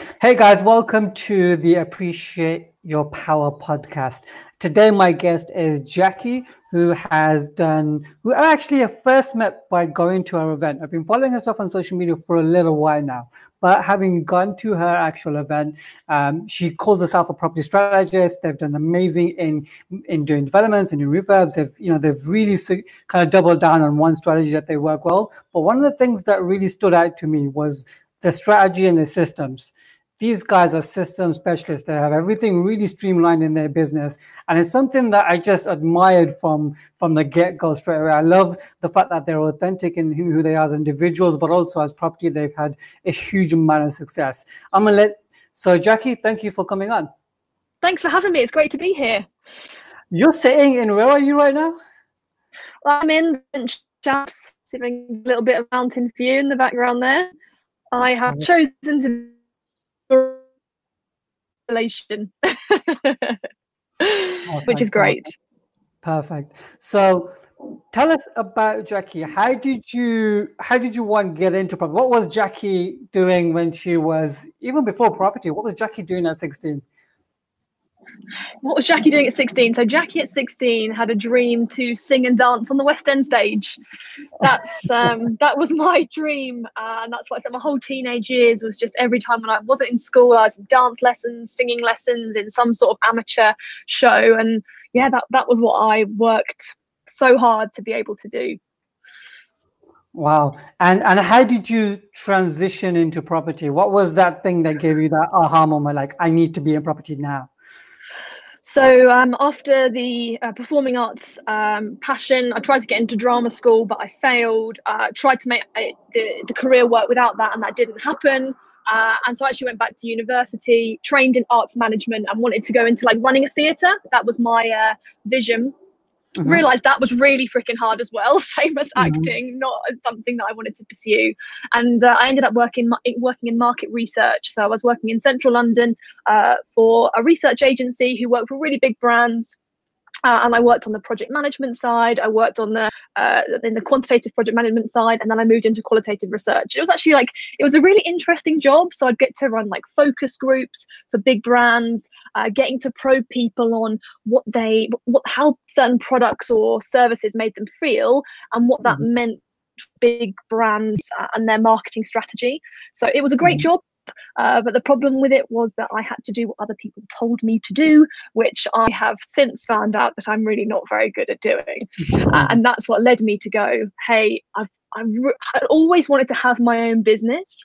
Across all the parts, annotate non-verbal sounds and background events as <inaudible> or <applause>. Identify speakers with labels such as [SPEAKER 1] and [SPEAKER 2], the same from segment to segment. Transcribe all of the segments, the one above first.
[SPEAKER 1] Hey guys, welcome to the Appreciate Your Power podcast. Today, my guest is Jackie, who has done, who I actually first met by going to our event. I've been following her stuff on social media for a little while now, but having gone to her actual event, um, she calls herself a property strategist. They've done amazing in in doing developments and in refurbs. They've you know they've really kind of doubled down on one strategy that they work well. But one of the things that really stood out to me was the strategy and the systems these guys are system specialists. They have everything really streamlined in their business, and it's something that I just admired from from the get go straight away. I love the fact that they're authentic in who they are as individuals, but also as property, they've had a huge amount of success. I'm gonna let so Jackie, thank you for coming on.
[SPEAKER 2] Thanks for having me. It's great to be here.
[SPEAKER 1] You're sitting in where are you right now?
[SPEAKER 2] I'm in Chaps, sitting a little bit of mountain view in the background there. I have chosen to relation, <laughs> oh, which is great.
[SPEAKER 1] Perfect. So tell us about Jackie. How did you how did you one get into property? What was Jackie doing when she was even before property? What was Jackie doing at 16?
[SPEAKER 2] What was Jackie doing at 16? So Jackie at 16 had a dream to sing and dance on the West End stage. That's <laughs> um, that was my dream, uh, and that's what I said. my whole teenage years was just every time when I wasn't in school, I was in dance lessons, singing lessons in some sort of amateur show, and yeah, that that was what I worked so hard to be able to do.
[SPEAKER 1] Wow. And and how did you transition into property? What was that thing that gave you that aha moment like I need to be in property now?
[SPEAKER 2] So um, after the uh, performing arts um, passion, I tried to get into drama school, but I failed. Uh, tried to make uh, the, the career work without that, and that didn't happen. Uh, and so I actually went back to university, trained in arts management, and wanted to go into like running a theatre. That was my uh, vision mm-hmm. realized that was really freaking hard as well <laughs> same as mm-hmm. acting not something that i wanted to pursue and uh, i ended up working working in market research so i was working in central london uh, for a research agency who worked for really big brands uh, and I worked on the project management side. I worked on the uh, in the quantitative project management side, and then I moved into qualitative research. It was actually like it was a really interesting job. So I'd get to run like focus groups for big brands, uh, getting to probe people on what they, what how certain products or services made them feel, and what that mm-hmm. meant big brands uh, and their marketing strategy. So it was a great mm-hmm. job. Uh, but the problem with it was that I had to do what other people told me to do, which I have since found out that I'm really not very good at doing. <laughs> Uh, and that's what led me to go, hey, I've, I've I always wanted to have my own business.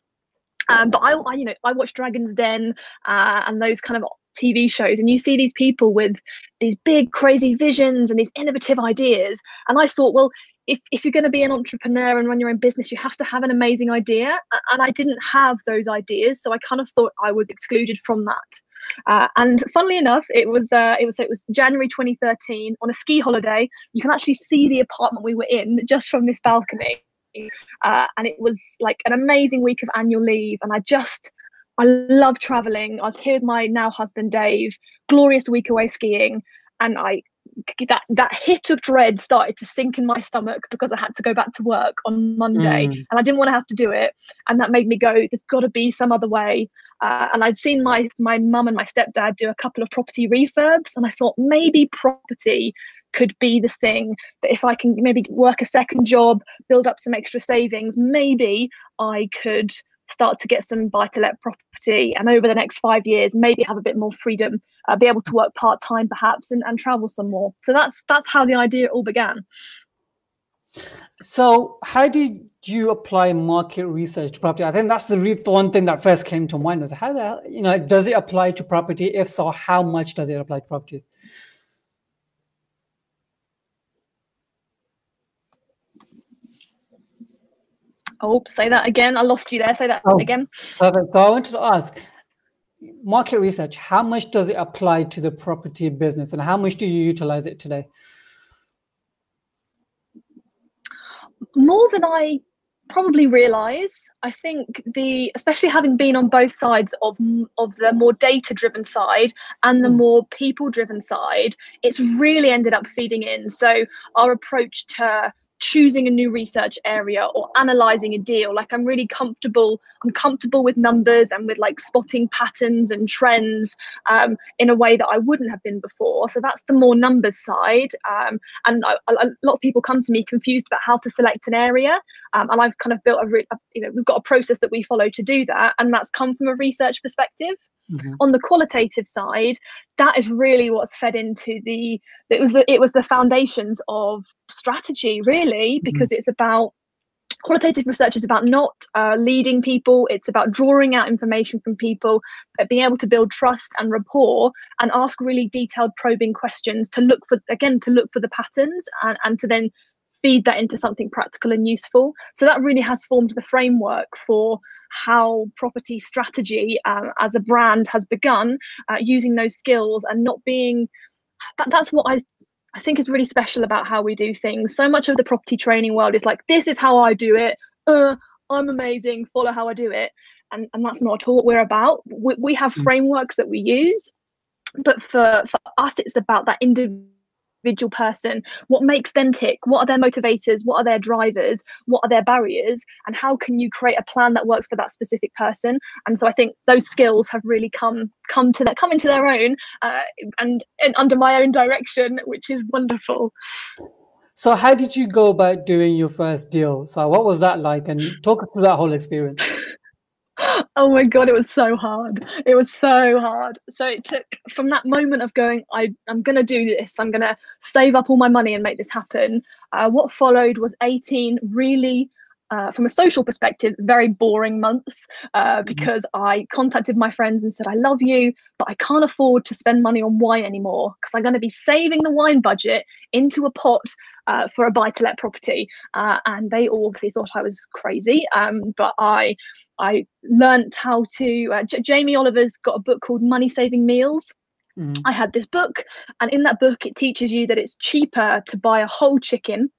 [SPEAKER 2] Um, but I, I, you know, I watch Dragon's Den uh, and those kind of TV shows, and you see these people with these big, crazy visions and these innovative ideas. And I thought, well, if, if you're going to be an entrepreneur and run your own business, you have to have an amazing idea. And I didn't have those ideas, so I kind of thought I was excluded from that. Uh, and funnily enough, it was uh, it was it was January 2013 on a ski holiday. You can actually see the apartment we were in just from this balcony, uh, and it was like an amazing week of annual leave. And I just I love traveling. I was here with my now husband Dave. Glorious week away skiing, and I that that hit of dread started to sink in my stomach because I had to go back to work on Monday, mm. and I didn't want to have to do it, and that made me go. There's got to be some other way. Uh, and I'd seen my my mum and my stepdad do a couple of property refurbs, and I thought maybe property could be the thing that if I can maybe work a second job, build up some extra savings, maybe I could start to get some buy to let property and over the next five years maybe have a bit more freedom uh, be able to work part-time perhaps and, and travel some more. So that's that's how the idea all began.
[SPEAKER 1] So how did you apply market research to property? I think that's the one thing that first came to mind was how the hell, you know does it apply to property? If so how much does it apply to property
[SPEAKER 2] Oh, say that again. I lost you there. Say that oh, again.
[SPEAKER 1] Perfect. So I wanted to ask market research, how much does it apply to the property business and how much do you utilize it today?
[SPEAKER 2] More than I probably realize i think the especially having been on both sides of of the more data driven side and the hmm. more people driven side it's really ended up feeding in so our approach to choosing a new research area or analyzing a deal. Like i'm really comfortable i'm comfortable with numbers and with like spotting patterns and trends um, in a way that i wouldn't have been before. So that's the more numbers side. Um, and I, a lot of people come to me confused about how to select an area. Um, and i've kind of built a, a you know we've got a process that we follow to do that and that's come from a research perspective Mm-hmm. On the qualitative side, that is really what's fed into the it was the, it was the foundations of strategy really mm-hmm. because mm-hmm. it's about qualitative research is about not uh, leading people it's about drawing out information from people but being able to build trust and rapport and ask really detailed probing questions to look for again to look for the patterns and, and to then feed that into something practical and useful. So that really has formed the framework for how property strategy um, as a brand has begun uh, using those skills and not being that, that's what I I think is really special about how we do things. So much of the property training world is like, this is how I do it. Uh, I'm amazing. Follow how I do it. And, and that's not at all what we're about. We, we have mm. frameworks that we use, but for, for us, it's about that individual individual person. What makes them tick? What are their motivators? What are their drivers? What are their barriers? And how can you create a plan that works for that specific person? And so i think those skills have really come come to that come into their own uh, and, and under my own direction which is wonderful.
[SPEAKER 1] So how did you go about doing your first deal? So what was that like? And talk through that whole experience <laughs>
[SPEAKER 2] oh my god it was so hard it was so hard so it took from that moment of going I, i'm gonna do this i'm gonna save up all my money and make this happen uh, what followed was 18 really uh, from a social perspective, very boring months uh, mm-hmm. because I contacted my friends and said, I love you, but I can't afford to spend money on wine anymore because I'm going to be saving the wine budget into a pot uh, for a buy to let property. Uh, and they all obviously thought I was crazy. Um, but I I learned how to. Uh, J- Jamie Oliver's got a book called Money Saving Meals. Mm. I had this book, and in that book, it teaches you that it's cheaper to buy a whole chicken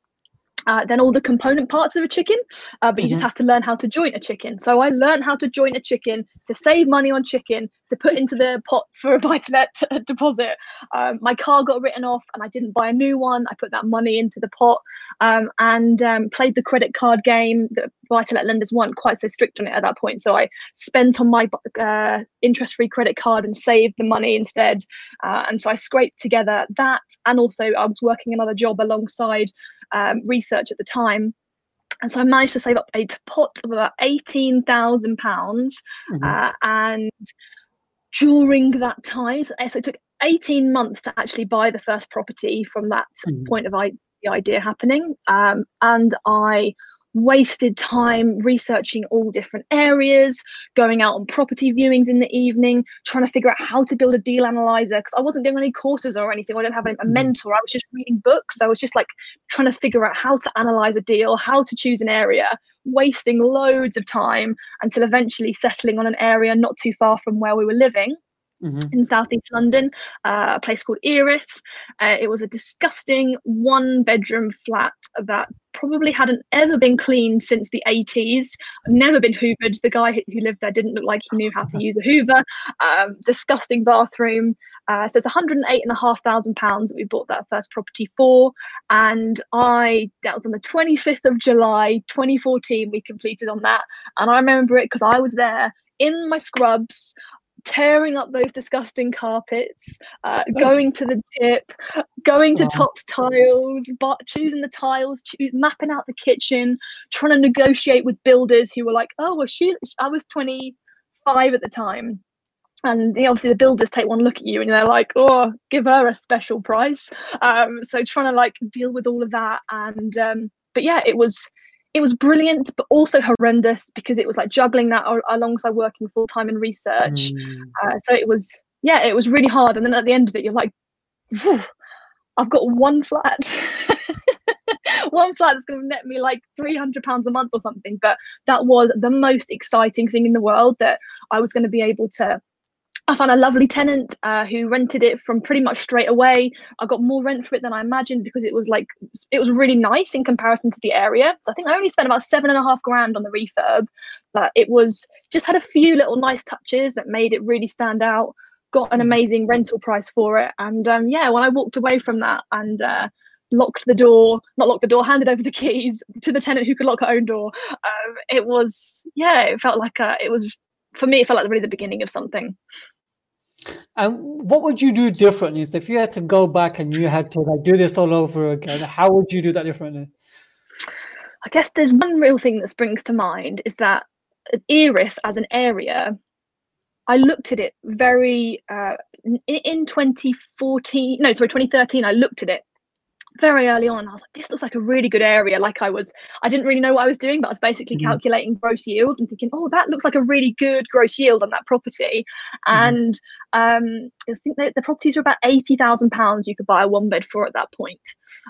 [SPEAKER 2] uh, than all the component parts of a chicken, uh, but you mm-hmm. just have to learn how to join a chicken. So I learned how to join a chicken to save money on chicken to put into the pot for a <laughs> buy to let <laughs> deposit. Um, my car got written off and I didn't buy a new one. I put that money into the pot um, and um, played the credit card game. The buy to let lenders weren't quite so strict on it at that point. So I spent on my uh, interest free credit card and saved the money instead. Uh, and so I scraped together that. And also, I was working another job alongside um, research at the time and so I managed to save up a pot of about eighteen thousand pounds, mm-hmm. uh, and during that time. So, it took 18 months to actually buy the first property from that mm. point of I- the idea happening. Um, and I wasted time researching all different areas, going out on property viewings in the evening, trying to figure out how to build a deal analyzer because I wasn't doing any courses or anything. I didn't have a mm. mentor. I was just reading books. I was just like trying to figure out how to analyze a deal, how to choose an area, wasting loads of time until eventually settling on an area not too far from where we were living. Mm-hmm. in southeast London, uh, a place called Erith. Uh, it was a disgusting one bedroom flat that probably hadn't ever been cleaned since the 80s, never been hoovered. The guy who lived there didn't look like he knew how to use a hoover. Um, disgusting bathroom. Uh, so it's 108 and a half thousand pounds that we bought that first property for. And I, that was on the 25th of July, 2014, we completed on that. And I remember it because I was there in my scrubs tearing up those disgusting carpets, uh, going to the tip, going to oh. Topps tiles, but choosing the tiles, mapping out the kitchen, trying to negotiate with builders who were like, "Oh, well, she, I was 25 at the time." And obviously, the builders take one look at you and they're like, "Oh, give her a special price." Um, so trying to like deal with all of that, and um, but yeah, it was it was brilliant, but also horrendous because it was like juggling that alongside working full time in research. Mm. Uh, so it was, yeah, it was really hard. And then at the end of it, you're like, I've got one flat. <laughs> one flat that's going to net me like 300 pounds a month or something but that was the most exciting thing in the world that i was going to be able to I found a lovely tenant uh, who rented it from pretty much straight away. I got more rent for it than I imagined because it was like it was really nice in comparison to the area. So I think I only spent about seven and a half grand on the refurb, but it was just had a few little nice touches that made it really stand out. Got an amazing rental price for it, and um, yeah, when I walked away from that and uh, locked the door, not locked the door, handed over the keys to the tenant who could lock her own door. Um, it was, yeah, it felt like a, it was, for me, it felt like really the beginning of something.
[SPEAKER 1] And what would you do differently? So if you had to go back and you had to like do this all over again, how would you do that differently?
[SPEAKER 2] I guess there's one real thing that springs to mind is that Erith as an area, I looked at it very uh, in 2014. No, sorry, 2013. I looked at it very early on. I was like, this looks like a really good area. Like I was, I didn't really know what I was doing, but I was basically mm-hmm. calculating gross yield and thinking, oh, that looks like a really good gross yield on that property. Mm-hmm. And um, I think that the properties were about eighty thousand pounds you could buy a one bed for at that point,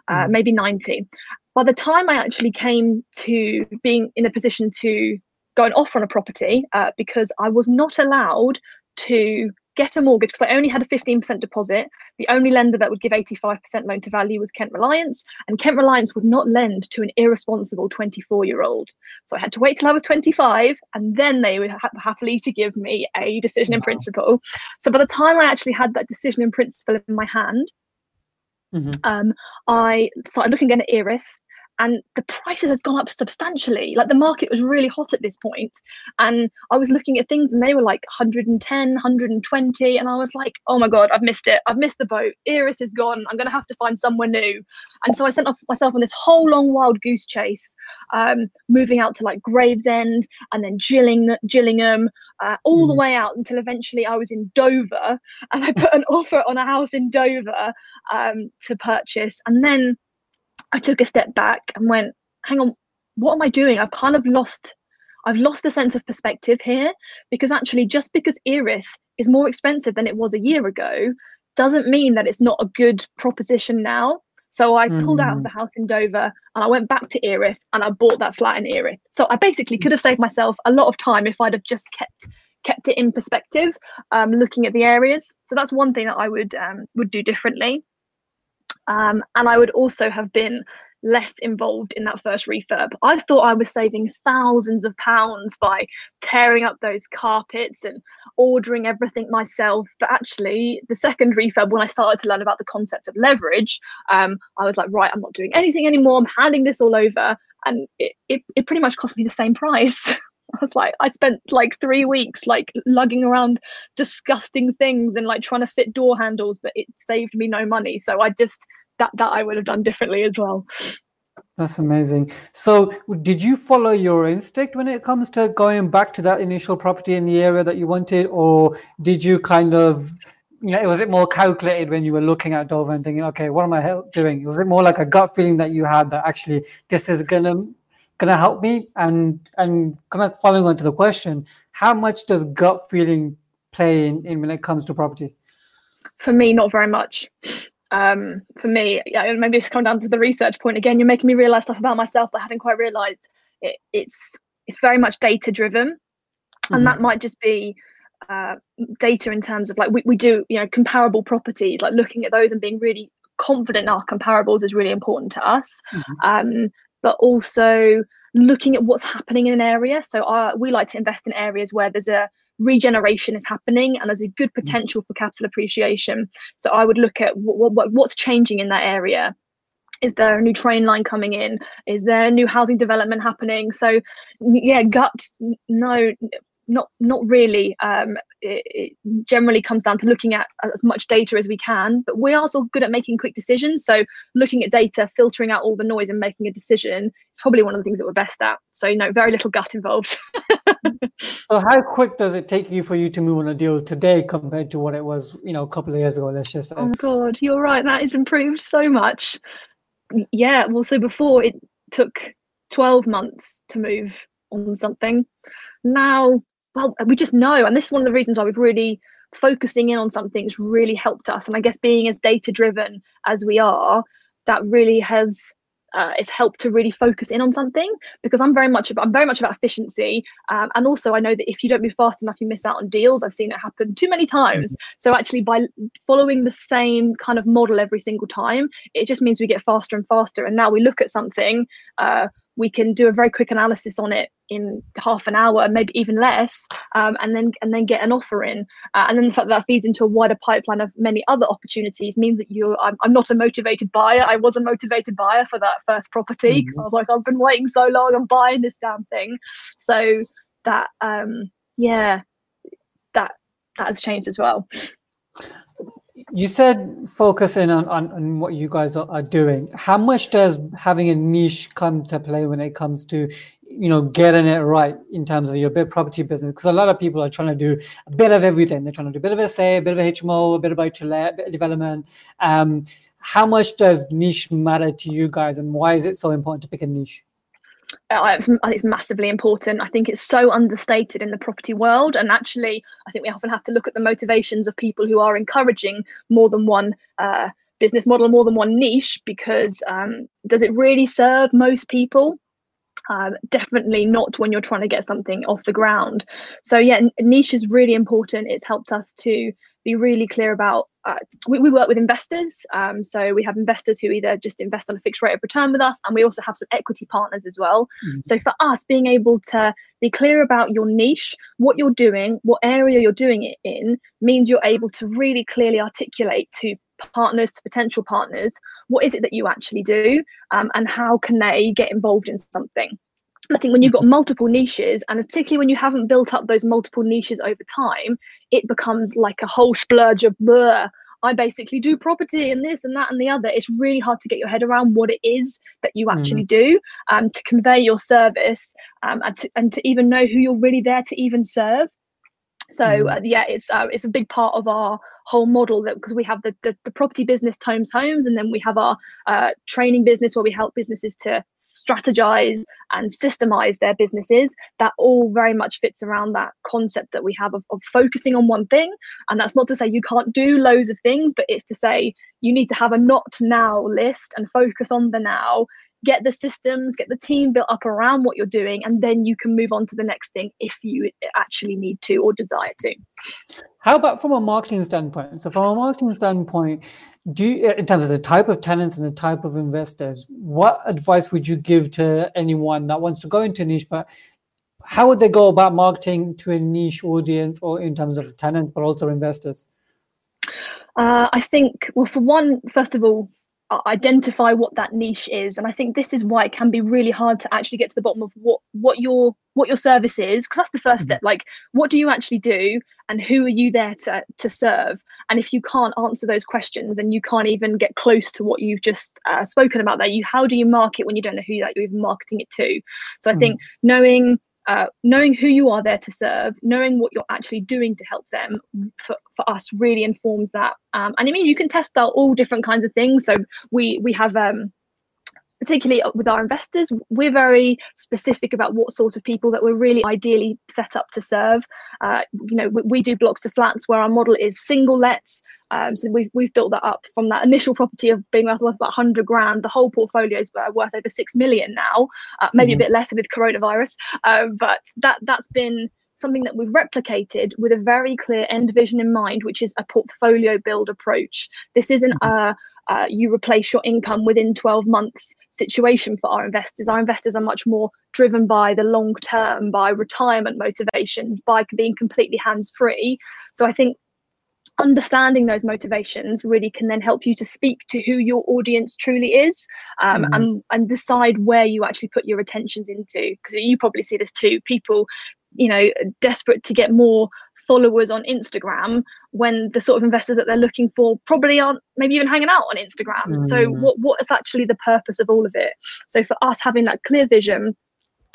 [SPEAKER 2] uh, mm-hmm. maybe ninety. By the time I actually came to being in a position to go and offer on a property, uh, because I was not allowed to get a mortgage because I only had a 15% deposit. The only lender that would give 85% loan to value was Kent Reliance, and Kent Reliance would not lend to an irresponsible 24 year old. So I had to wait till I was 25, and then they would ha- happily to give me a decision in principle. So by the time I actually had that decision in principle in my hand, mm-hmm. um, I started looking at Erith and the prices had gone up substantially. Like the market was really hot at this point and i was looking at things and they were like 110 120 and i was like oh my god i've missed it. I've missed the boat. Erith is gone. I'm going to have to find somewhere new. And so i sent off myself on this whole long wild goose chase um, moving out to like gravesend and then Gilling, gillingham uh, all mm. the way out until eventually i was in dover and i put an <laughs> offer on a house in dover um, to purchase. And then I took a step back and went, hang on, what am I doing? I've kind of lost I've lost the sense of perspective here because actually just because Erith is more expensive than it was a year ago doesn't mean that it's not a good proposition now. So I pulled out of mm. the house in Dover and I went back to Erith and I bought that flat in Erith. So I basically could have saved myself a lot of time if I'd have just kept kept it in perspective, um, looking at the areas. So that's one thing that I would um, would do differently. Um, and I would also have been less involved in that first refurb. I thought I was saving thousands of pounds by tearing up those carpets and ordering everything myself. But actually, the second refurb, when I started to learn about the concept of leverage, um, I was like, right, I'm not doing anything anymore. I'm handing this all over. And it, it, it pretty much cost me the same price. <laughs> I was like, I spent like three weeks like lugging around disgusting things and like trying to fit door handles, but it saved me no money. So I just that that I would have done differently as well.
[SPEAKER 1] That's amazing. So, did you follow your instinct when it comes to going back to that initial property in the area that you wanted, or did you kind of, you know, was it more calculated when you were looking at Dover and thinking, okay, what am I doing? Was it more like a gut feeling that you had that actually this is gonna gonna help me? And and kind of following on to the question, how much does gut feeling play in, in when it comes to property?
[SPEAKER 2] For me, not very much um, for me, yeah, maybe it's come down to the research point again. You're making me realize stuff about myself that I hadn't quite realized. It, it's it's very much data driven, mm-hmm. and that might just be uh, data in terms of like we, we do you know comparable properties, like looking at those and being really confident in our comparables is really important to us. Mm-hmm. Um, but also looking at what's happening in an area. So our, uh, we like to invest in areas where there's a regeneration is happening and there's a good mm. potential for capital appreciation. So I would look at what, what, what's changing in that area. Is there a new train line coming in? Is there a new housing development happening? So, yeah, gut, no, not not really. Um, it, it, generally comes down to looking at as much data as we can, but we are also good at making quick decisions. So looking at data, filtering out all the noise, and making a decision is probably one of the things that we're best at. So you know, very little gut involved. <laughs>
[SPEAKER 1] so how quick does it take you for you to move on a deal today compared to what it was, you know, a couple of years ago? Let's just say.
[SPEAKER 2] Oh God, you're right. That has improved so much. Yeah. Well, so before it took 12 months to move on something. Now well, we just know. And this is one of the reasons why we've really focusing in on something has really helped us. And I guess being as data driven as we are, that really has uh, it's helped to really focus in on something because I'm very much about, I'm very much about efficiency, um, and also I know that if you don't move fast enough, you miss out on deals. I've seen it happen too many times. Mm-hmm. So actually, by following the same kind of model every single time, it just means we get faster and faster. And now we look at something. Uh, we can do a very quick analysis on it in half an hour, maybe even less, um, and then and then get an offer in. Uh, and then the fact that, that feeds into a wider pipeline of many other opportunities means that you, I'm, I'm not a motivated buyer. I was a motivated buyer for that first property because mm-hmm. I was like, I've been waiting so long, I'm buying this damn thing. So that, um, yeah, that that has changed as well
[SPEAKER 1] you said focusing on, on, on what you guys are, are, doing. How much does having a niche come to play when it comes to, you know, getting it right in terms of your property business? Because a lot of people are trying to do a bit of everything. They're trying to do a bit of SA, a bit of HMO, a bit of buy to let, development. Um, how much does niche matter to you guys, and why is it so important to pick a niche?
[SPEAKER 2] I think it's massively important. I think it's so understated in the property world. And actually, I think we often have to look at the motivations of people who are encouraging more than one uh, business model, more than one niche, because um, does it really serve most people? Um, definitely not when you're trying to get something off the ground. So, yeah, niche is really important. It's helped us to be really clear about uh, we, we, work with investors um, so we have investors who either just invest on a fixed rate of return with us and we also have some equity partners as well mm-hmm. so for us being able to be clear about your niche what you're doing what area you're doing it in means you're able to really clearly articulate to partners to potential partners what is it that you actually do um, and how can they get involved in something I think when you've got multiple niches, and particularly when you haven't built up those multiple niches over time, it becomes like a whole splurge of blur. I basically do property and this and that and the other. It's really hard to get your head around what it is that you actually mm. do um, to convey your service um, and, to, and to even know who you're really there to even serve. So mm. uh, yeah, it's uh, it's a big part of our whole model that because we have the, the, the property business Tomes Homes, and then we have our uh, training business where we help businesses to strategize and systemize their businesses. That all very much fits around that concept that we have of, of focusing on one thing. And that's not to say you can't do loads of things, but it's to say you need to have a not now list and focus on the now get the systems, get the team built up around what you're doing, and then you can move on to the next thing if you actually need to or desire to.
[SPEAKER 1] How about from a marketing standpoint? So, from a marketing standpoint, do you, in terms of the type of tenants and the type of investors, what advice would you give to anyone that wants to go into a niche, but how would they go about marketing to a niche audience or in terms of tenants, but also investors?
[SPEAKER 2] Uh, I think, well, for one, first of all, identify what that niche is and i think this is why it can be really hard to actually get to the bottom of what what your what your service is because that's the 1st mm-hmm. step like what do you actually do and who are you there to to serve and if you can't answer those questions and you can't even get close to what you've just uh, spoken about there you how do you market when you don't know who that you're even marketing it to so i mm-hmm. think knowing uh, knowing who you are there to serve, knowing what you're actually doing to help them for, for us really informs that. Um, and I mean, you can test out all different kinds of things. So we we have um, particularly with our investors, we're very specific about what sort of people that we're really ideally set up to serve. Uh, you know, we, we, do blocks of flats where our model is single lets. Um, so we've, we've built that up from that initial property of being worth about 100 grand. The whole portfolio is worth over 6 million now, uh, maybe mm-hmm. a bit less with coronavirus. Uh, but that that's been something that we've replicated with a very clear end vision in mind, which is a portfolio build approach. This isn't mm-hmm. a uh, you replace your income within 12 months situation for our investors. Our investors are much more driven by the long term, by retirement motivations, by being completely hands free. So I think understanding those motivations really can then help you to speak to who your audience truly is um, mm-hmm. and, and decide where you actually put your attentions into because you probably see this too people you know desperate to get more followers on Instagram when the sort of investors that they're looking for probably aren't maybe even hanging out on Instagram. Mm. So what what is actually the purpose of all of it? So for us having that clear vision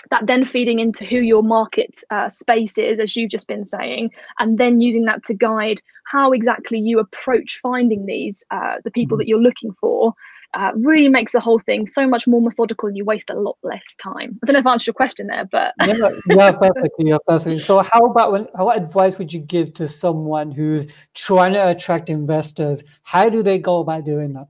[SPEAKER 2] that then feeding into who your market uh, space is, as you've just been saying, and then using that to guide how exactly you approach finding these uh, the people mm. that you're looking for, uh, really makes the whole thing so much more methodical and you waste a lot less time. I don't know if I answered your question there, but
[SPEAKER 1] yeah, yeah, perfectly, yeah, perfectly. So, how about when? What advice would you give to someone who's trying to attract investors? How do they go about doing that?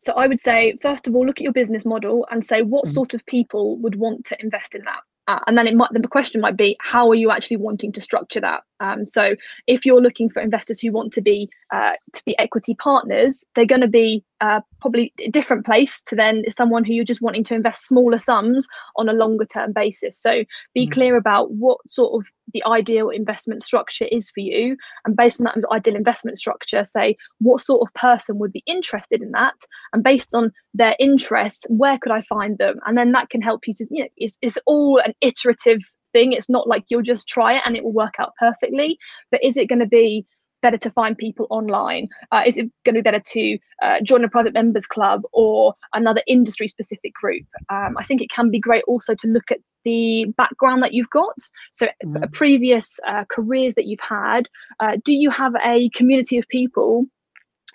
[SPEAKER 2] So, I would say first of all, look at your business model and say what mm-hmm. sort of people would want to invest in that. Uh, and then it might the question might be how are you actually wanting to structure that Um, so if you're looking for investors who want to be uh, to be equity partners, they're going to be uh, probably a different place to then someone who you're just wanting to invest smaller sums on a longer term basis. So be mm. clear about what sort of the ideal investment structure is for you, and based on that ideal investment structure, say what sort of person would be interested in that, and based on their interests, where could I find them, and then that can help you to you know it's, it's all an iterative thing. It's not like you'll just try it and it will work out perfectly. But is it going to be better to find people online? Uh, is it going to be better to uh, join a private members club or another industry specific group? Um, I think it can be great also to look at the background that you've got. So, mm-hmm. previous uh, careers that you've had, uh, do you have a community of people?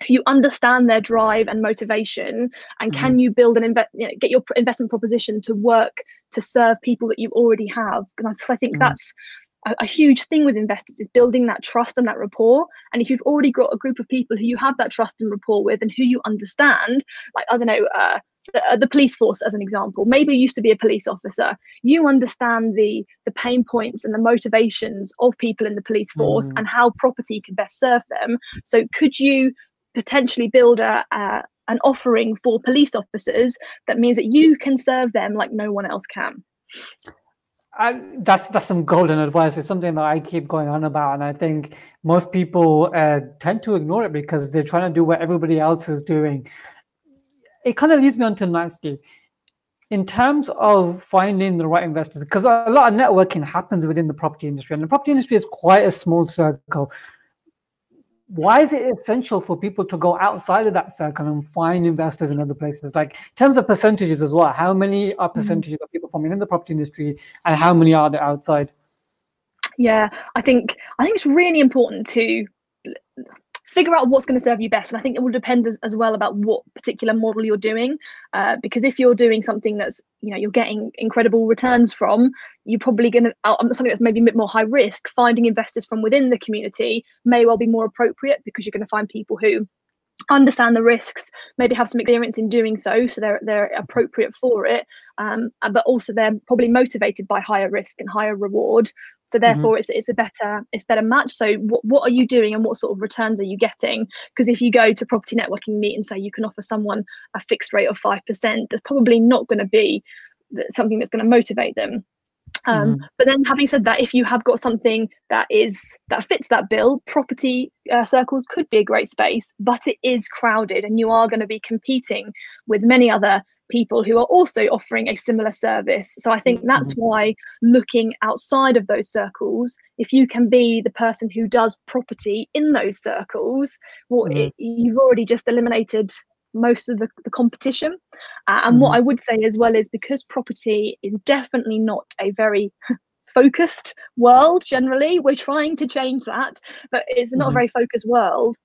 [SPEAKER 2] you understand their drive and motivation and can mm-hmm. you build an invest you know, get your investment proposition to work to serve people that you already have and i think mm-hmm. that's a, a, huge thing with investors is building that trust and that rapport and if you've already got a group of people who you have that trust and rapport with and who you understand like i don't know uh, the, uh, the, police force as an example maybe you used to be a police officer you understand the the pain points and the motivations of people in the police force mm. and how property can best serve them so could you potentially build a, a an offering for police officers that means that you can serve them like no one else can.
[SPEAKER 1] I, that's that's some golden advice. It's something that I keep going on about, and I think most people uh, tend to ignore it because they're trying to do what everybody else is doing. It kind of leads me on to nicely in terms of finding the right investors, because a lot of networking happens within the property industry, and the property industry is quite a small circle why is it essential for people to go outside of that circle and find investors in other places? Like in terms of percentages as well, how many are mm-hmm. percentages of people from in the property industry and how many are there outside?
[SPEAKER 2] Yeah, I think I think it's really important to figure out what's going to serve you best and i think it will depend as, as well about what particular model you're doing uh, because if you're doing something that's you know you're getting incredible returns from you're probably going to um, something that's maybe a bit more high risk finding investors from within the community may well be more appropriate because you're going to find people who understand the risks maybe have some experience in doing so so they're they're appropriate for it um, but also they're probably motivated by higher risk and higher reward so mm-hmm. therefore, mm-hmm. it's it's a better it's better match. So what what are you doing and what sort of returns are you getting? Because if you go to property networking meet and say you can offer someone a fixed rate of five percent, there's probably not going to be something that's going to motivate them. Um, mm. But then, having said that, if you have got something that is that fits that bill, property uh, circles could be a great space, but it is crowded, and you are going to be competing with many other people who are also offering a similar service. So I think that's mm-hmm. why looking outside of those circles, if you can be the person who does property in those circles, well, mm. it, you've already just eliminated most of the, the competition. Uh, and mm. what mm-hmm. I would say as well is because property is definitely not a very <laughs> focused world generally, we're trying to change that, but it's not mm. a very focused world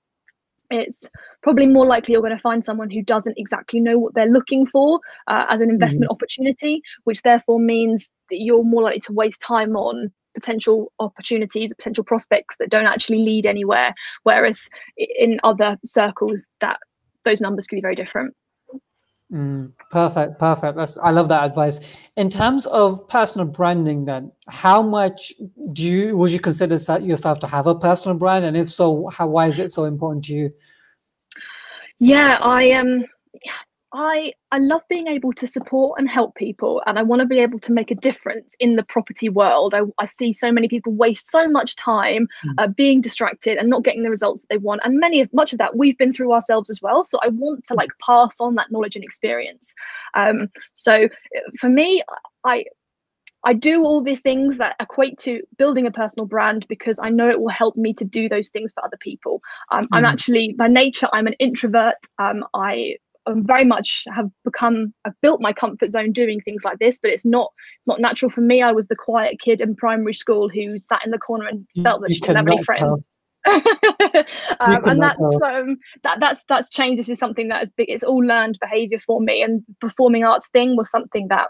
[SPEAKER 2] it's probably more likely you're going to find someone who doesn't exactly know what they're looking for uh, as an investment mm. opportunity, which therefore means that you're more likely to waste time on potential opportunities, potential prospects that don't actually lead anywhere. Whereas in other circles, that those numbers could be very different.
[SPEAKER 1] Mm, perfect, perfect. That's I love that advice. In terms of personal branding, then, how much do you would you consider yourself to have a personal brand, and if so, how why is it so important to you?
[SPEAKER 2] Yeah, I am. Um, I I love being able to support and help people, and I want to be able to make a difference in the property world. I, I see so many people waste so much time mm. uh, being distracted and not getting the results that they want, and many of much of that we've been through ourselves as well. So I want to like pass on that knowledge and experience. Um, so uh, for me, I I do all the things that equate to building a personal brand because I know it will help me to do those things for other people. Um, mm. I'm actually by nature I'm an introvert. Um, I um, very much have become I've built my comfort zone doing things like this, but it's not it's not natural for me. I was the quiet kid in primary school who sat in the corner and felt that you she didn't have any friends. <laughs> um, and that's um, that that's that's changed. This is something that is big. It's all learned behaviour for me, and performing arts thing was something that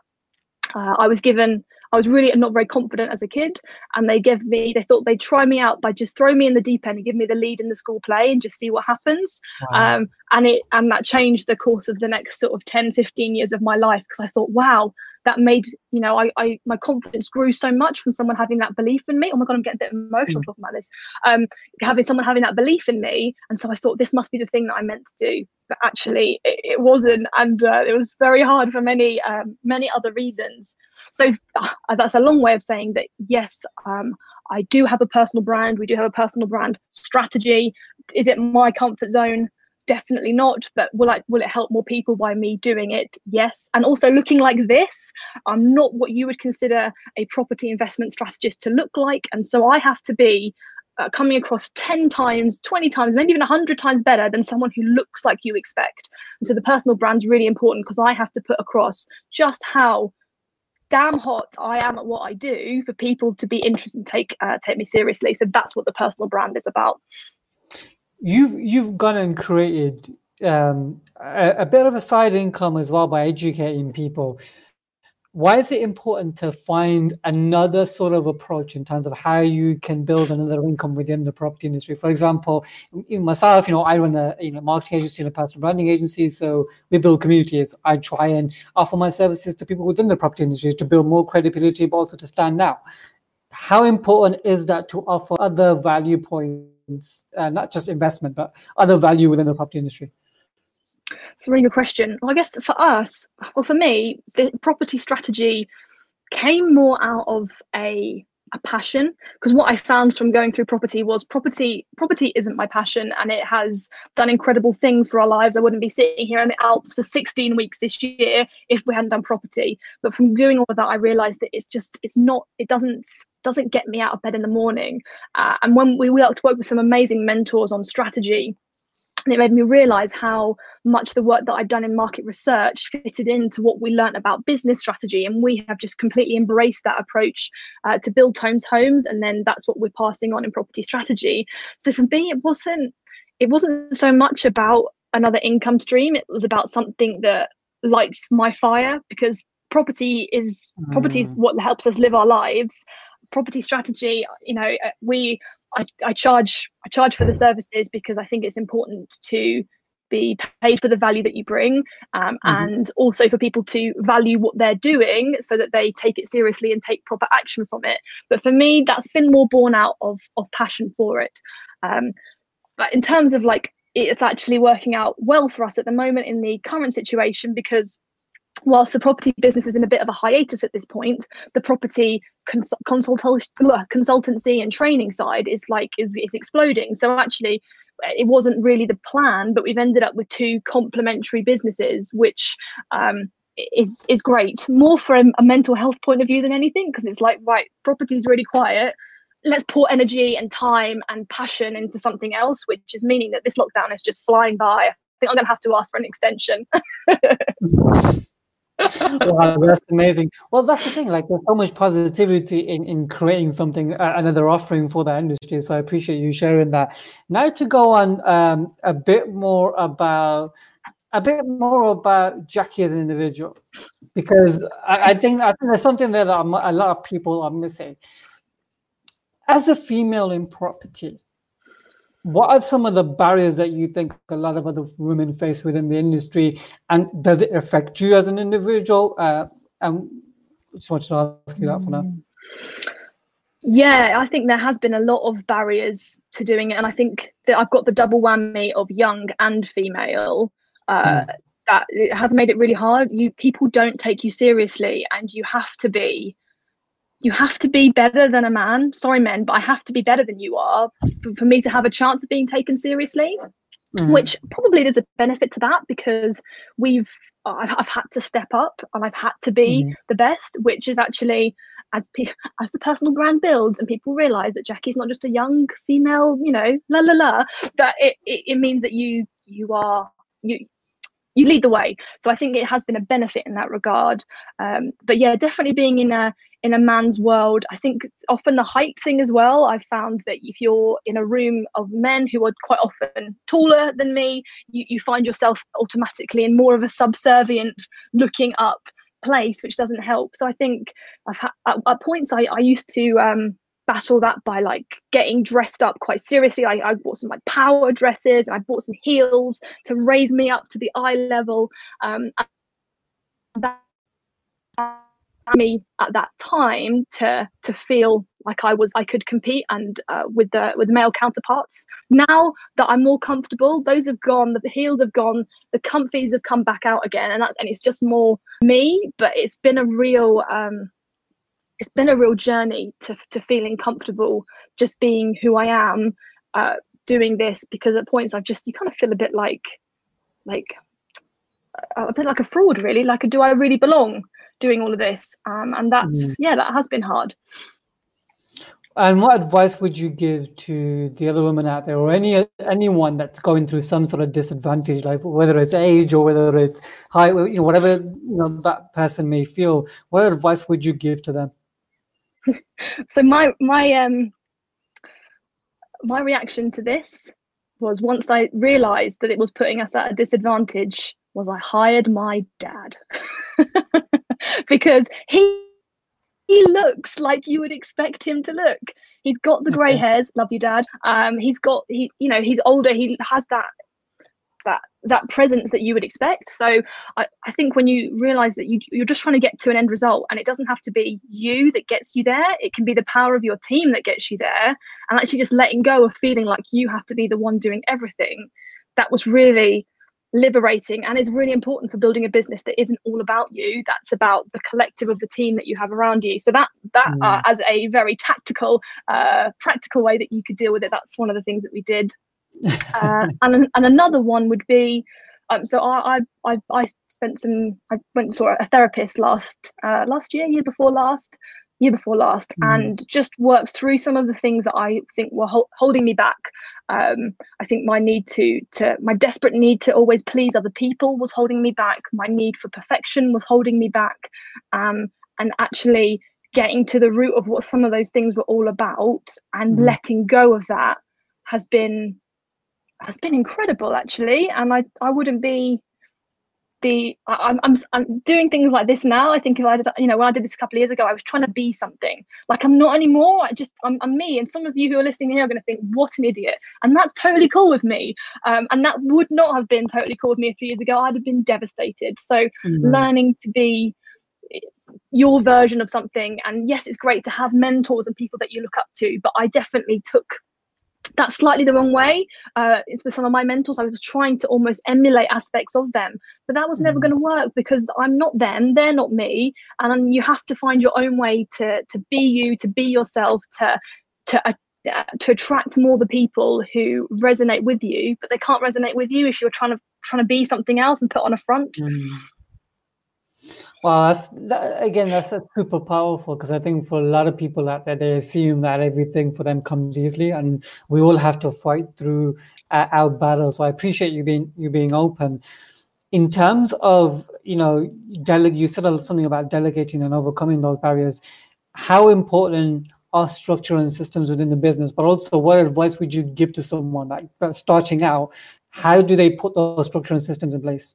[SPEAKER 2] uh, I was given I was really not very confident as a kid, and they gave me they thought they'd try me out by just throwing me in the deep end and give me the lead in the school play and just see what happens. Wow. Um, and it and that changed the course of the next sort of 10, 15 years of my life because I thought, wow, that made you know I, I my confidence grew so much from someone having that belief in me oh my god i'm getting a bit emotional mm. talking about this um having someone having that belief in me and so i thought this must be the thing that i meant to do but actually it, it wasn't and uh, it was very hard for many um, many other reasons. So uh, that's a long way of saying that yes um, i do have a personal brand we do have a personal brand strategy. Is it my comfort zone? Definitely not but will I will it help more people by me doing it? Yes. And also looking like this I'm not what you would consider a property investment strategist to look like and so I have to be uh, coming across 10 times 20 times maybe even 100 times better than someone who looks like you expect. And so the personal brand's really important because I have to put across just how damn hot I am at what I do for people to be interested and take uh, take me seriously. So that's what the personal brand is about.
[SPEAKER 1] You've you've gone and created um, a, a, bit of a side income as well by educating people. Why is it important to find another sort of approach in terms of how you can build another income within the property industry? For example, myself, you know, I run a you know marketing agency and a personal branding agency, so we build communities. I try and offer my services to people within the property industry to build more credibility, but also to stand out. How important is that to offer other value points? uh, not just investment, but other value within the property industry?
[SPEAKER 2] It's a really good question. Well, I guess for us, well, for me, the property strategy came more out of a a passion because what i found from going through property was property property isn't my passion and it has done incredible things for our lives i wouldn't be sitting here in the alps for 16 weeks this year if we hadn't done property but from doing all of that i realized that it's just it's not it doesn't doesn't get me out of bed in the morning. Uh, and when we, we to work with some amazing mentors on strategy, and it made me realize how much the work that I'd done in market research fitted into what we learned about business strategy. And we have just completely embraced that approach uh, to build homes homes. And then that's what we're passing on in property strategy. So for me, it wasn't it wasn't so much about another income stream. It was about something that lights my fire because property is mm. property is mm. what helps us live our lives property strategy you know uh, we I, I charge i charge for the services because i think it's important to be paid for the value that you bring um, mm-hmm. and also for people to value what they're doing so that they take it seriously and take proper action from it. But for me that's been more born out of of passion for it. Um, but in terms of like it's actually working out well for us at the moment in the current situation because whilst the property business is in a bit of a hiatus at this point, the property cons- consultancy and training side is like is, is exploding. So actually, it wasn't really the plan, but we've ended up with two complementary businesses, which um, is is great. More from a mental health point of view than anything, because it's like right, property is really quiet. Let's pour energy and time and passion into something else, which is meaning that this lockdown is just flying by. I think I'm going to have to ask for an extension. <laughs>
[SPEAKER 1] wow, that's amazing. Well, that's the thing. Like, there's so much positivity in in creating something, uh, another offering for the industry. So I appreciate you sharing that. Now to go on um, a bit more about a bit more about Jackie as an individual, because I, I think I think there's something there that a lot of people are missing. As a female in property, what are some of the barriers that you think a lot of other women face within the industry? And does it affect you as an individual? Uh, and just wanted to ask you that for now.
[SPEAKER 2] Yeah i think there has been a lot of barriers to doing it. And i think that i've got the double whammy of young and female. Uh, mm. that it has made it really hard. You people don't take you seriously and you have to be you have to be better than a man. Sorry, men, but I have to be better than you are for, for me to have a chance of being taken seriously. Mm. Which probably there's a benefit to that because we've I've, I've had to step up and I've had to be mm. the best, which is actually as pe- <laughs> as the personal brand builds and people realize that Jackie's not just a young female, you know, la la la, that it, it, it means that you you are you you lead the way. So I think it has been a benefit in that regard. Um, but yeah, definitely being in a in a man's world, I think often the height thing as well. I've found that if you're in a room of men who are quite often taller than me, you, you find yourself automatically in more of a subservient looking up place, which doesn't help. So I think I've had at, at points I, I used to um, battle that by like getting dressed up quite seriously. I, I bought some like power dresses and I bought some heels to raise me up to the eye level. Um, that me at that time to to feel like I was I could compete and uh, with the with male counterparts. Now that I'm more comfortable, those have gone, the heels have gone, the comfies have come back out again, and that, and it's just more me. But it's been a real um, it's been a real journey to to feeling comfortable just being who I am, uh, doing this because at points I've just you kind of feel a bit like like a bit like a fraud really like do i really belong doing all of this um, and that's mm. yeah that has been hard
[SPEAKER 1] and what advice would you give to the other women out there, or any anyone that's going through some sort of disadvantage, like whether it's age or whether it's high, you know, whatever you know that person may feel? What advice would you give to them? <laughs>
[SPEAKER 2] so my my um my reaction to this was once I realised that it was putting us at a disadvantage, was I hired my dad <laughs> because he he looks like you would expect him to look. He's got the grey hairs. Love you, Dad. Um, he's got he, you know, he's older. He has that that presence that you would expect. So I, I think when you realize that you you're just trying to get to an end result, and it doesn't have to be you that gets you there. It can be the power of your team that gets you there, and actually just letting go of feeling like you have to be the one doing everything. That was really liberating and is really important for building a business that isn't all about you that's about the collective of the team that you have around you so that that uh, as a very tactical uh, practical way that you could deal with it that's one of the things that we did uh, and and another one would be um, so I, I I spent some I went and saw a therapist last uh, last year year before last year before last mm. and just worked through some of the things that I think were ho- holding me back. Um, I think my need to to my desperate need to always please other people was holding me back. My need for perfection was holding me back, um, and actually getting to the root of what some of those things were all about and mm. letting go of that has been has been incredible actually and i i wouldn't be be I'm, I'm I'm doing things like this now. I think if I did, you know, when I did this a couple of years ago, I was trying to be something. Like I'm not anymore. I just I'm, I'm me. And some of you who are listening here are going to think, what an idiot. And that's totally cool with me. Um, and that would not have been totally cool with me a few years ago. I'd have been devastated. So mm-hmm. learning to be your version of something. And yes, it's great to have mentors and people that you look up to. But I definitely took that's slightly the wrong way. Uh, it's with some of my mentors. I was trying to almost emulate aspects of them, but that was never mm. going to work because I'm not them. They're not me, and you have to find your own way to to be you, to be yourself, to to uh, to attract more the people who resonate with you. But they can't resonate with you if you're trying to trying to be something else and put on a front. Mm.
[SPEAKER 1] Well, that's, that, again, that's super powerful because I think for a lot of people out there, they assume that everything for them comes easily, and we all have to fight through uh, our battles. So I appreciate you being you being open. In terms of you know, dele- you said something about delegating and overcoming those barriers. How important are structure and systems within the business? But also, what advice would you give to someone like starting out? How do they put those structure and systems in place?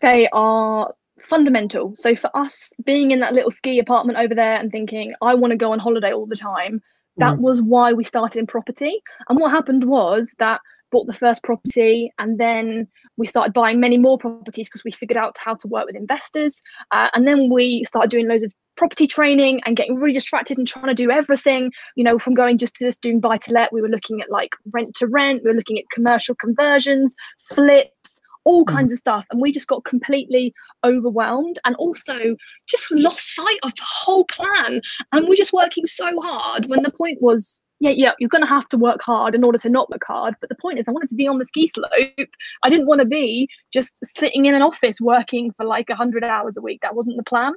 [SPEAKER 2] They are fundamental. So for us, being in that little ski apartment over there and thinking, I want to go on holiday all the time, that mm. was why we started in property. And what happened was that bought the first property and then we started buying many more properties because we figured out how to work with investors. Uh, and then we started doing loads of property training and getting really distracted and trying to do everything you know from going just to just doing buy to let we were looking at like rent to rent we were looking at commercial conversions flips all mm. kinds of stuff. And we just got completely overwhelmed and also just lost sight of the whole plan. And we're just working so hard when the point was yeah, yeah, you're going to have to work hard in order to not work hard. But the point is, I wanted to be on the ski slope. I didn't want to be just sitting in an office working for like 100 hours a week. That wasn't the plan.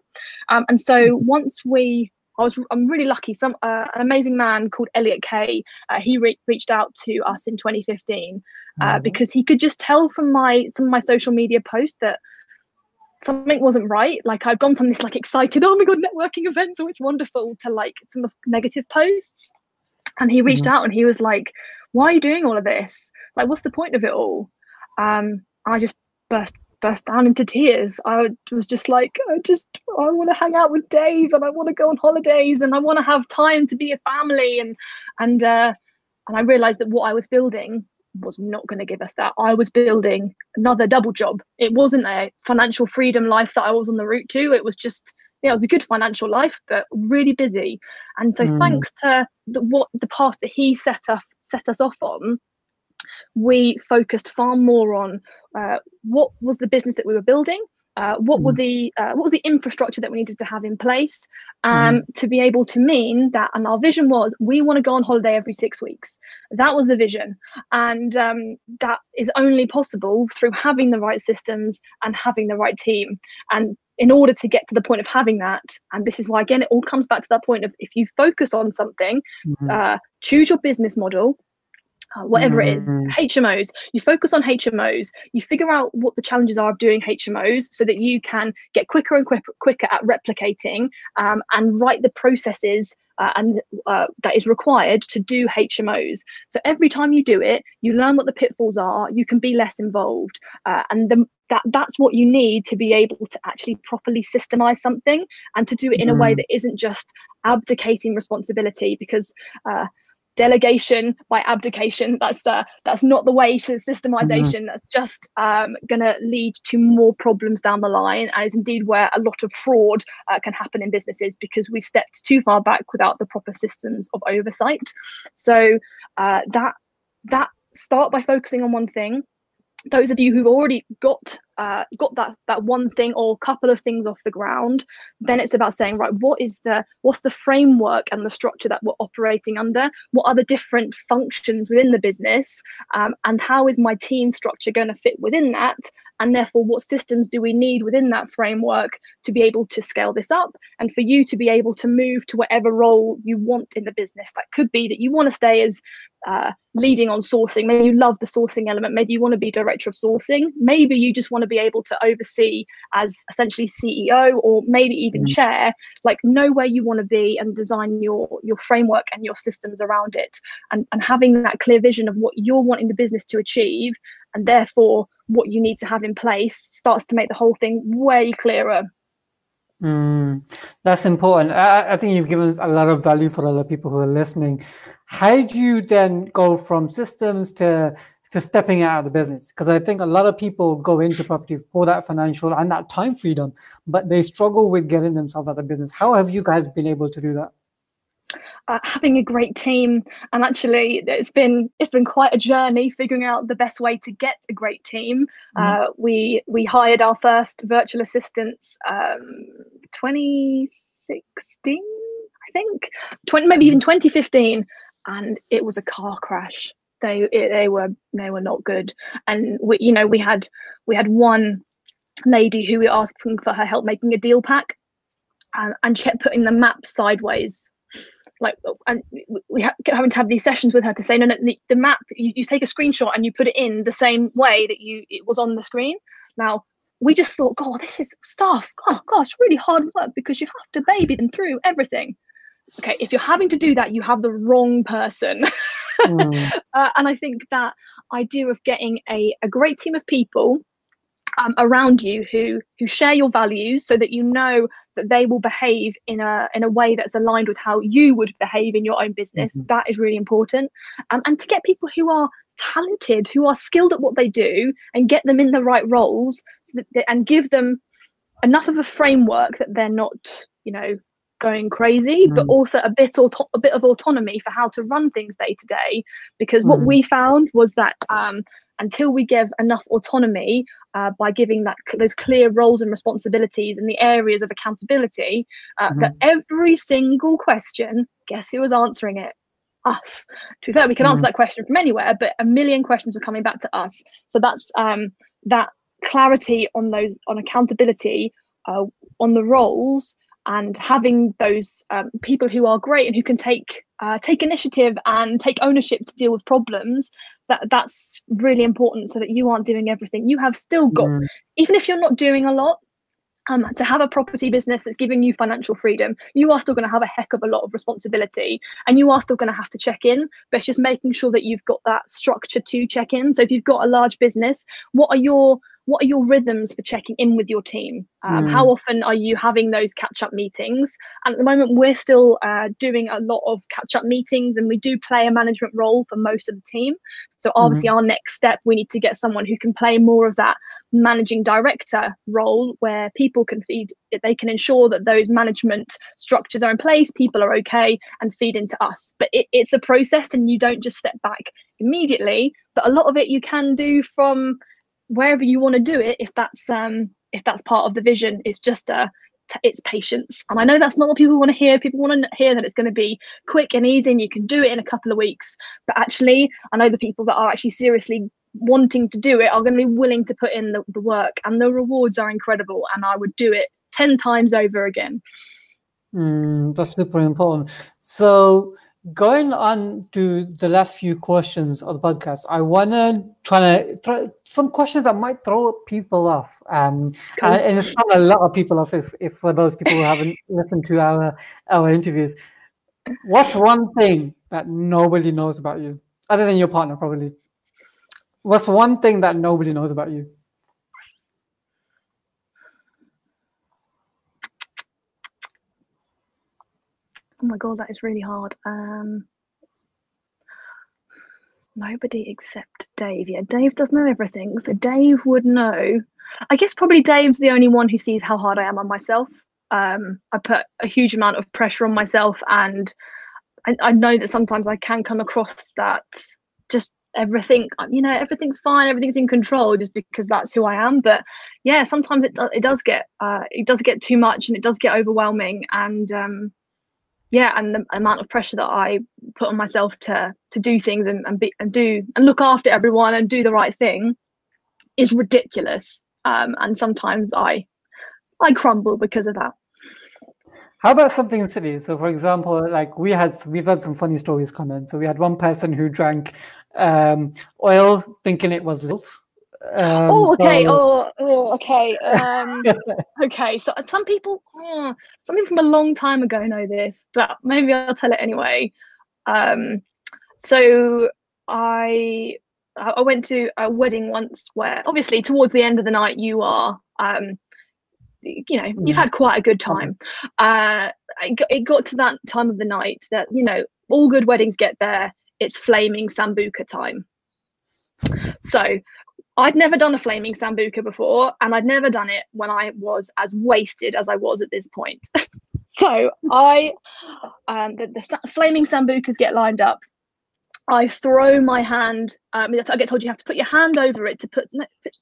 [SPEAKER 2] Um, and so once we I was I'm really lucky. Some uh, an amazing man called Elliot Kay. Uh, he re- reached out to us in 2015 uh, mm-hmm. because he could just tell from my some of my social media posts that something wasn't right. Like I've gone from this like excited, oh my god, networking events, oh it's wonderful, to like some negative posts. And he reached mm-hmm. out and he was like, "Why are you doing all of this? Like, what's the point of it all?" Um, I just burst burst down into tears. I was just like, I just, I want to hang out with Dave, and I want to go on holidays, and I want to have time to be a family, and and uh, and I realized that what I was building was not going to give us that. I was building another double job. It wasn't a financial freedom life that I was on the route to. It was just yeah, it was a good financial life, but really busy. And so, mm. thanks to the, what the path that he set us set us off on, we focused far more on uh, what was the business that we were building uh, what mm. were the uh, what was the infrastructure that we needed to have in place um, mm. to be able to mean that and our vision was we want to go on holiday every six weeks that was the vision and um, that is only possible through having the right systems and having the right team and in order to get to the point of having that and this is why again it all comes back to that point of if you focus on something mm-hmm. uh, choose your business model whatever mm. it is, HMOs. Mm. You focus on HMOs. You figure out what the challenges are of doing HMOs so that you can get quicker and quicker, quicker at replicating um, and write the processes uh, and uh, that is required to do HMOs. So every time you do it, you learn what the pitfalls are. You can be less involved, uh, and the, that that's what you need to be able to actually properly systemize something and to do it in a way mm. that isn't just abdicating responsibility because uh, delegation by abdication. That's uh, that's not the way to systemization. Mm-hmm. that's just um, going to lead to more problems down the line. And is indeed where a lot of fraud uh, can happen in businesses because we've stepped too far back without the proper systems of oversight. So uh, that that start by focusing on one thing. Those of you who've already got uh, got that that one thing or couple of things off the ground, then it's about saying right, what is the what's the framework and the structure that we're operating under? What are the different functions within the business, um, and how is my team structure going to fit within that? And therefore, what systems do we need within that framework to be able to scale this up, and for you to be able to move to whatever role you want in the business? That could be that you want to stay as uh, leading on sourcing. Maybe you love the sourcing element. Maybe you want to be director of sourcing. Maybe you just want to be able to oversee as essentially CEO or maybe even mm-hmm. chair. Like know where you want to be and design your your framework and your systems around it. And and having that clear vision of what you're wanting the business to achieve, and therefore what you need to have in place starts to make the whole thing way clearer.
[SPEAKER 1] Mm, that's important. I, I, think you've given a lot of value for other people who are listening. How do you then go from systems to to stepping out of the business? Because I think a lot of people go into property for that financial and that time freedom, but they struggle with getting themselves out of the business. How have you guys been able to do that?
[SPEAKER 2] Uh, having a great team and actually it's been it's been quite a journey figuring out the best way to get a great team mm-hmm. uh, we we hired our first virtual assistants um, 2016 i think 20 maybe even 2015 and it was a car crash they they were they were not good. And we you know we had we had one lady who we asked for her help making a deal pack and, and she kept putting the map sideways. Like and we kept having to have these sessions with her to say no no the, the map you, you take a screenshot and you put it in the same way that you it was on the screen. Now we just thought god this is staff oh gosh really hard work because you have to baby them through everything. Okay if you're having to do that you have the wrong person <laughs> mm. <laughs> uh, and i think that idea of getting a, a great team of people um, around you who who share your values so that you know that they will behave in a in a way that's aligned with how you would behave in your own business mm-hmm. that is really important um, and to get people who are talented who are skilled at what they do and get them in the right roles so that they, and give them enough of a framework that they're not you know going crazy mm. but also a bit auto- a bit of autonomy for how to run things day to day because mm. what we found was that um, until we give enough autonomy uh, by giving that those clear roles and responsibilities and the areas of accountability uh, mm-hmm. that every single question guess who was answering it us to be fair we can mm-hmm. answer that question from anywhere but a million questions were coming back to us so that's um, that clarity on those on accountability uh, on the roles and having those um, people who are great and who can take uh, take initiative and take ownership to deal with problems that that's really important so that you aren't doing everything you have still got mm. even if you're not doing a lot um, to have a property business that's giving you financial freedom, you are still going to have a heck of a lot of responsibility and you are still going to have to check in. But it's just making sure that you've got that structure to check in. So if you've got a large business, what are your what are your rhythms for checking in with your team um, mm. how often are you having those catch up meetings and at the moment we're still uh, doing a lot of catch up meetings and we do play a management role for most of the team so obviously mm. our next step we need to get someone who can play more of that managing director role where people can feed they can ensure that those management structures are in place people are okay and feed into us but it, it's a process and you don't just step back immediately but a lot of it you can do from wherever you want to do it if that's um if that's part of the vision it's just a it's patience. And i know that's not what people want to hear. People want to hear that it's going to be quick and easy and you can do it in a couple of weeks. But actually i know the people that are actually seriously wanting to do it are going to be willing to put in the, the work and the rewards are incredible and i would do it 10 times over again.
[SPEAKER 1] Mm, that's super important. So going on to the last few questions of the podcast, I want to try to throw some questions that might throw people off. Um, and, and it's not a lot of people off if, if for those people who haven't <laughs> listened to our our interviews. What's one thing that nobody knows about you, other than your partner, probably? What's one thing that nobody knows about you?
[SPEAKER 2] Oh my god, that is really hard. Um, nobody except Dave. Yeah, Dave does know everything, so Dave would know. I guess probably Dave's the only one who sees how hard I am on myself. Um, I put a huge amount of pressure on myself, and I, I know that sometimes I can come across that just everything you know everything's fine everything's in control just because that's who i am but yeah sometimes it, it does get uh, it does get too much and it does get overwhelming and um, yeah and the amount of pressure that i put on myself to to do things and, and be and do and look after everyone and do the right thing is ridiculous. Um, and sometimes i i crumble because of that.
[SPEAKER 1] How about something silly so for example like we had we've had some funny stories come in. So we had one person who drank um, oil thinking it was milk
[SPEAKER 2] um, oh, okay. So... Oh, oh, okay. Um, <laughs> okay. So some people, oh, some people from a long time ago know this, but maybe I'll tell it anyway. Um, so I I went to a wedding once where obviously towards the end of the night you are um, you know you've had quite a good time uh it got, it got to that time of the night that you know all good weddings get there it's flaming sambuca time so I'd never done a flaming sambuca before, and I'd never done it when I was as wasted as I was at this point. <laughs> so I, um, the, the flaming sambucas get lined up. I throw my hand. Um, I get told you have to put your hand over it to put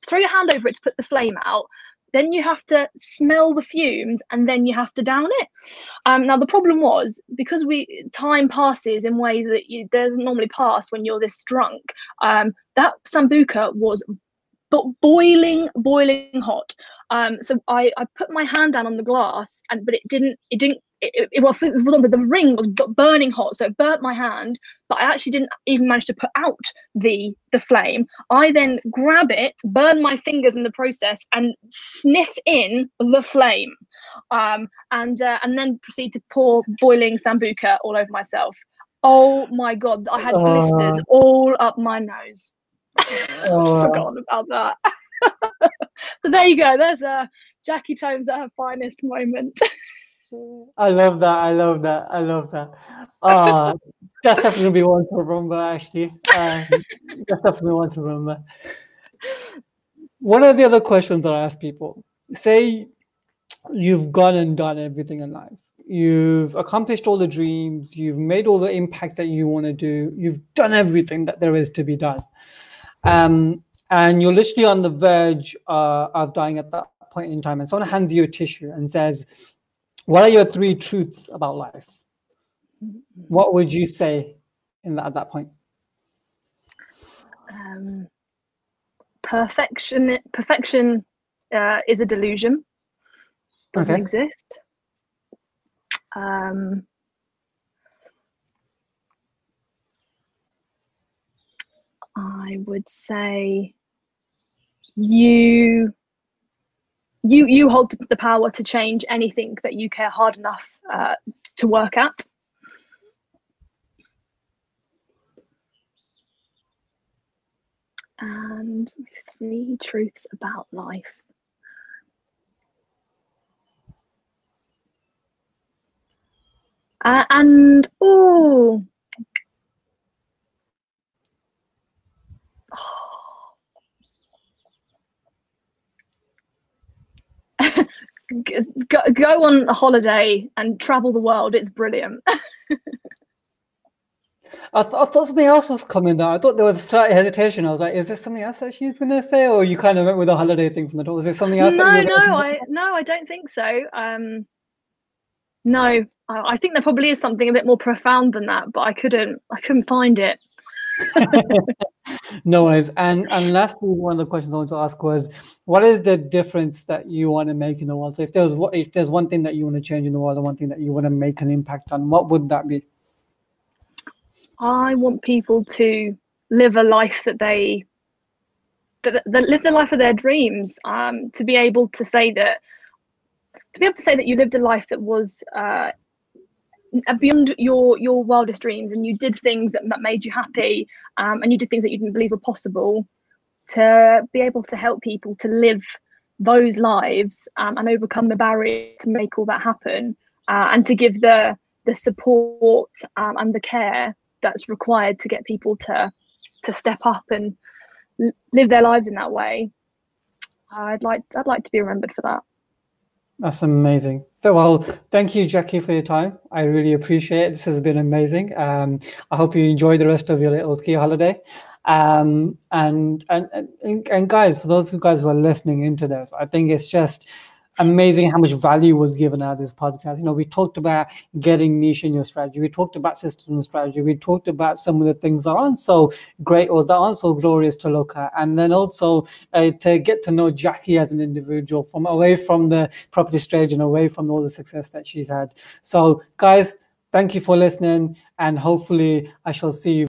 [SPEAKER 2] throw your hand over it to put the flame out. Then you have to smell the fumes, and then you have to down it. Um, now the problem was because we time passes in ways that you, doesn't normally pass when you're this drunk. Um, that sambuca was but boiling, boiling hot. Um, so I, I put my hand down on the glass, and but it didn't, it didn't. It, it, well, the, the ring was burning hot, so it burnt my hand. But I actually didn't even manage to put out the the flame. I then grab it, burn my fingers in the process, and sniff in the flame, um, and uh, and then proceed to pour boiling sambuca all over myself. Oh my god, I had blisters uh. all up my nose. <laughs> Oh. Forgotten about that. <laughs> so there you go. There's a Jackie Tomes at her finest moment. <laughs>
[SPEAKER 1] I love that. I love that. I love that. Uh, that's definitely one to remember, actually. Uh, that's definitely one to remember. One of the other questions that I ask people say you've gone and done everything in life. You've accomplished all the dreams. You've made all the impact that you want to do. You've done everything that there is to be done. Um, and you're literally on the verge uh, of dying at that point in time, and someone hands you a tissue and says, "What are your three truths about life?" What would you say in that, at that point?
[SPEAKER 2] Um, perfection. Perfection uh, is a delusion. Doesn't okay. exist. Um, I would say you you you hold the power to change anything that you care hard enough uh, to work at. and three truths about life. Uh, and oh, <laughs> go, go on a holiday and travel the world. It's brilliant. <laughs>
[SPEAKER 1] I, th- I thought something else was coming there. I thought there was a slight hesitation. I was like, is this something else that she's going to say? Or you kind of went with the holiday thing from the top? Was there something else?
[SPEAKER 2] No, no, I, no, I don't think so. Um, no, I, I think there probably is something a bit more profound than that, but I couldn't, I couldn't find it.
[SPEAKER 1] No worries. And and lastly, one of the questions I want to ask was, what is the difference that you want to make in the world? So if there's if there's one thing that you want to change in the world, and one thing that you want to make an impact on, what would that be?
[SPEAKER 2] I want people to live a life that they that, that live the life of their dreams. Um, to be able to say that to be able to say that you lived a life that was uh, beyond your your wildest dreams and you did things that, that made you happy um, and you did things that you didn't believe were possible to be able to help people to live those lives um, and overcome the barrier to make all that happen uh, and to give the the support um, and the care that's required to get people to to step up and live their lives in that way i'd like i'd like to be remembered for that
[SPEAKER 1] that's amazing. So, well, thank you, Jackie, for your time. I really appreciate it. This has been amazing. Um, I hope you enjoy the rest of your little ski holiday. Um, and, and and and guys, for those of you guys who are listening into this, I think it's just amazing how much value was given out of this podcast. You know, we talked about getting niche in your strategy. We talked about systems strategy. We talked about some of the things that aren't so great or that aren't so glorious to look at. And then also uh, to get to know Jackie as an individual from away from the property stage and away from all the success that she's had. So guys, thank you for listening and hopefully I shall see you